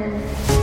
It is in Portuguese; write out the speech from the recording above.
Hum.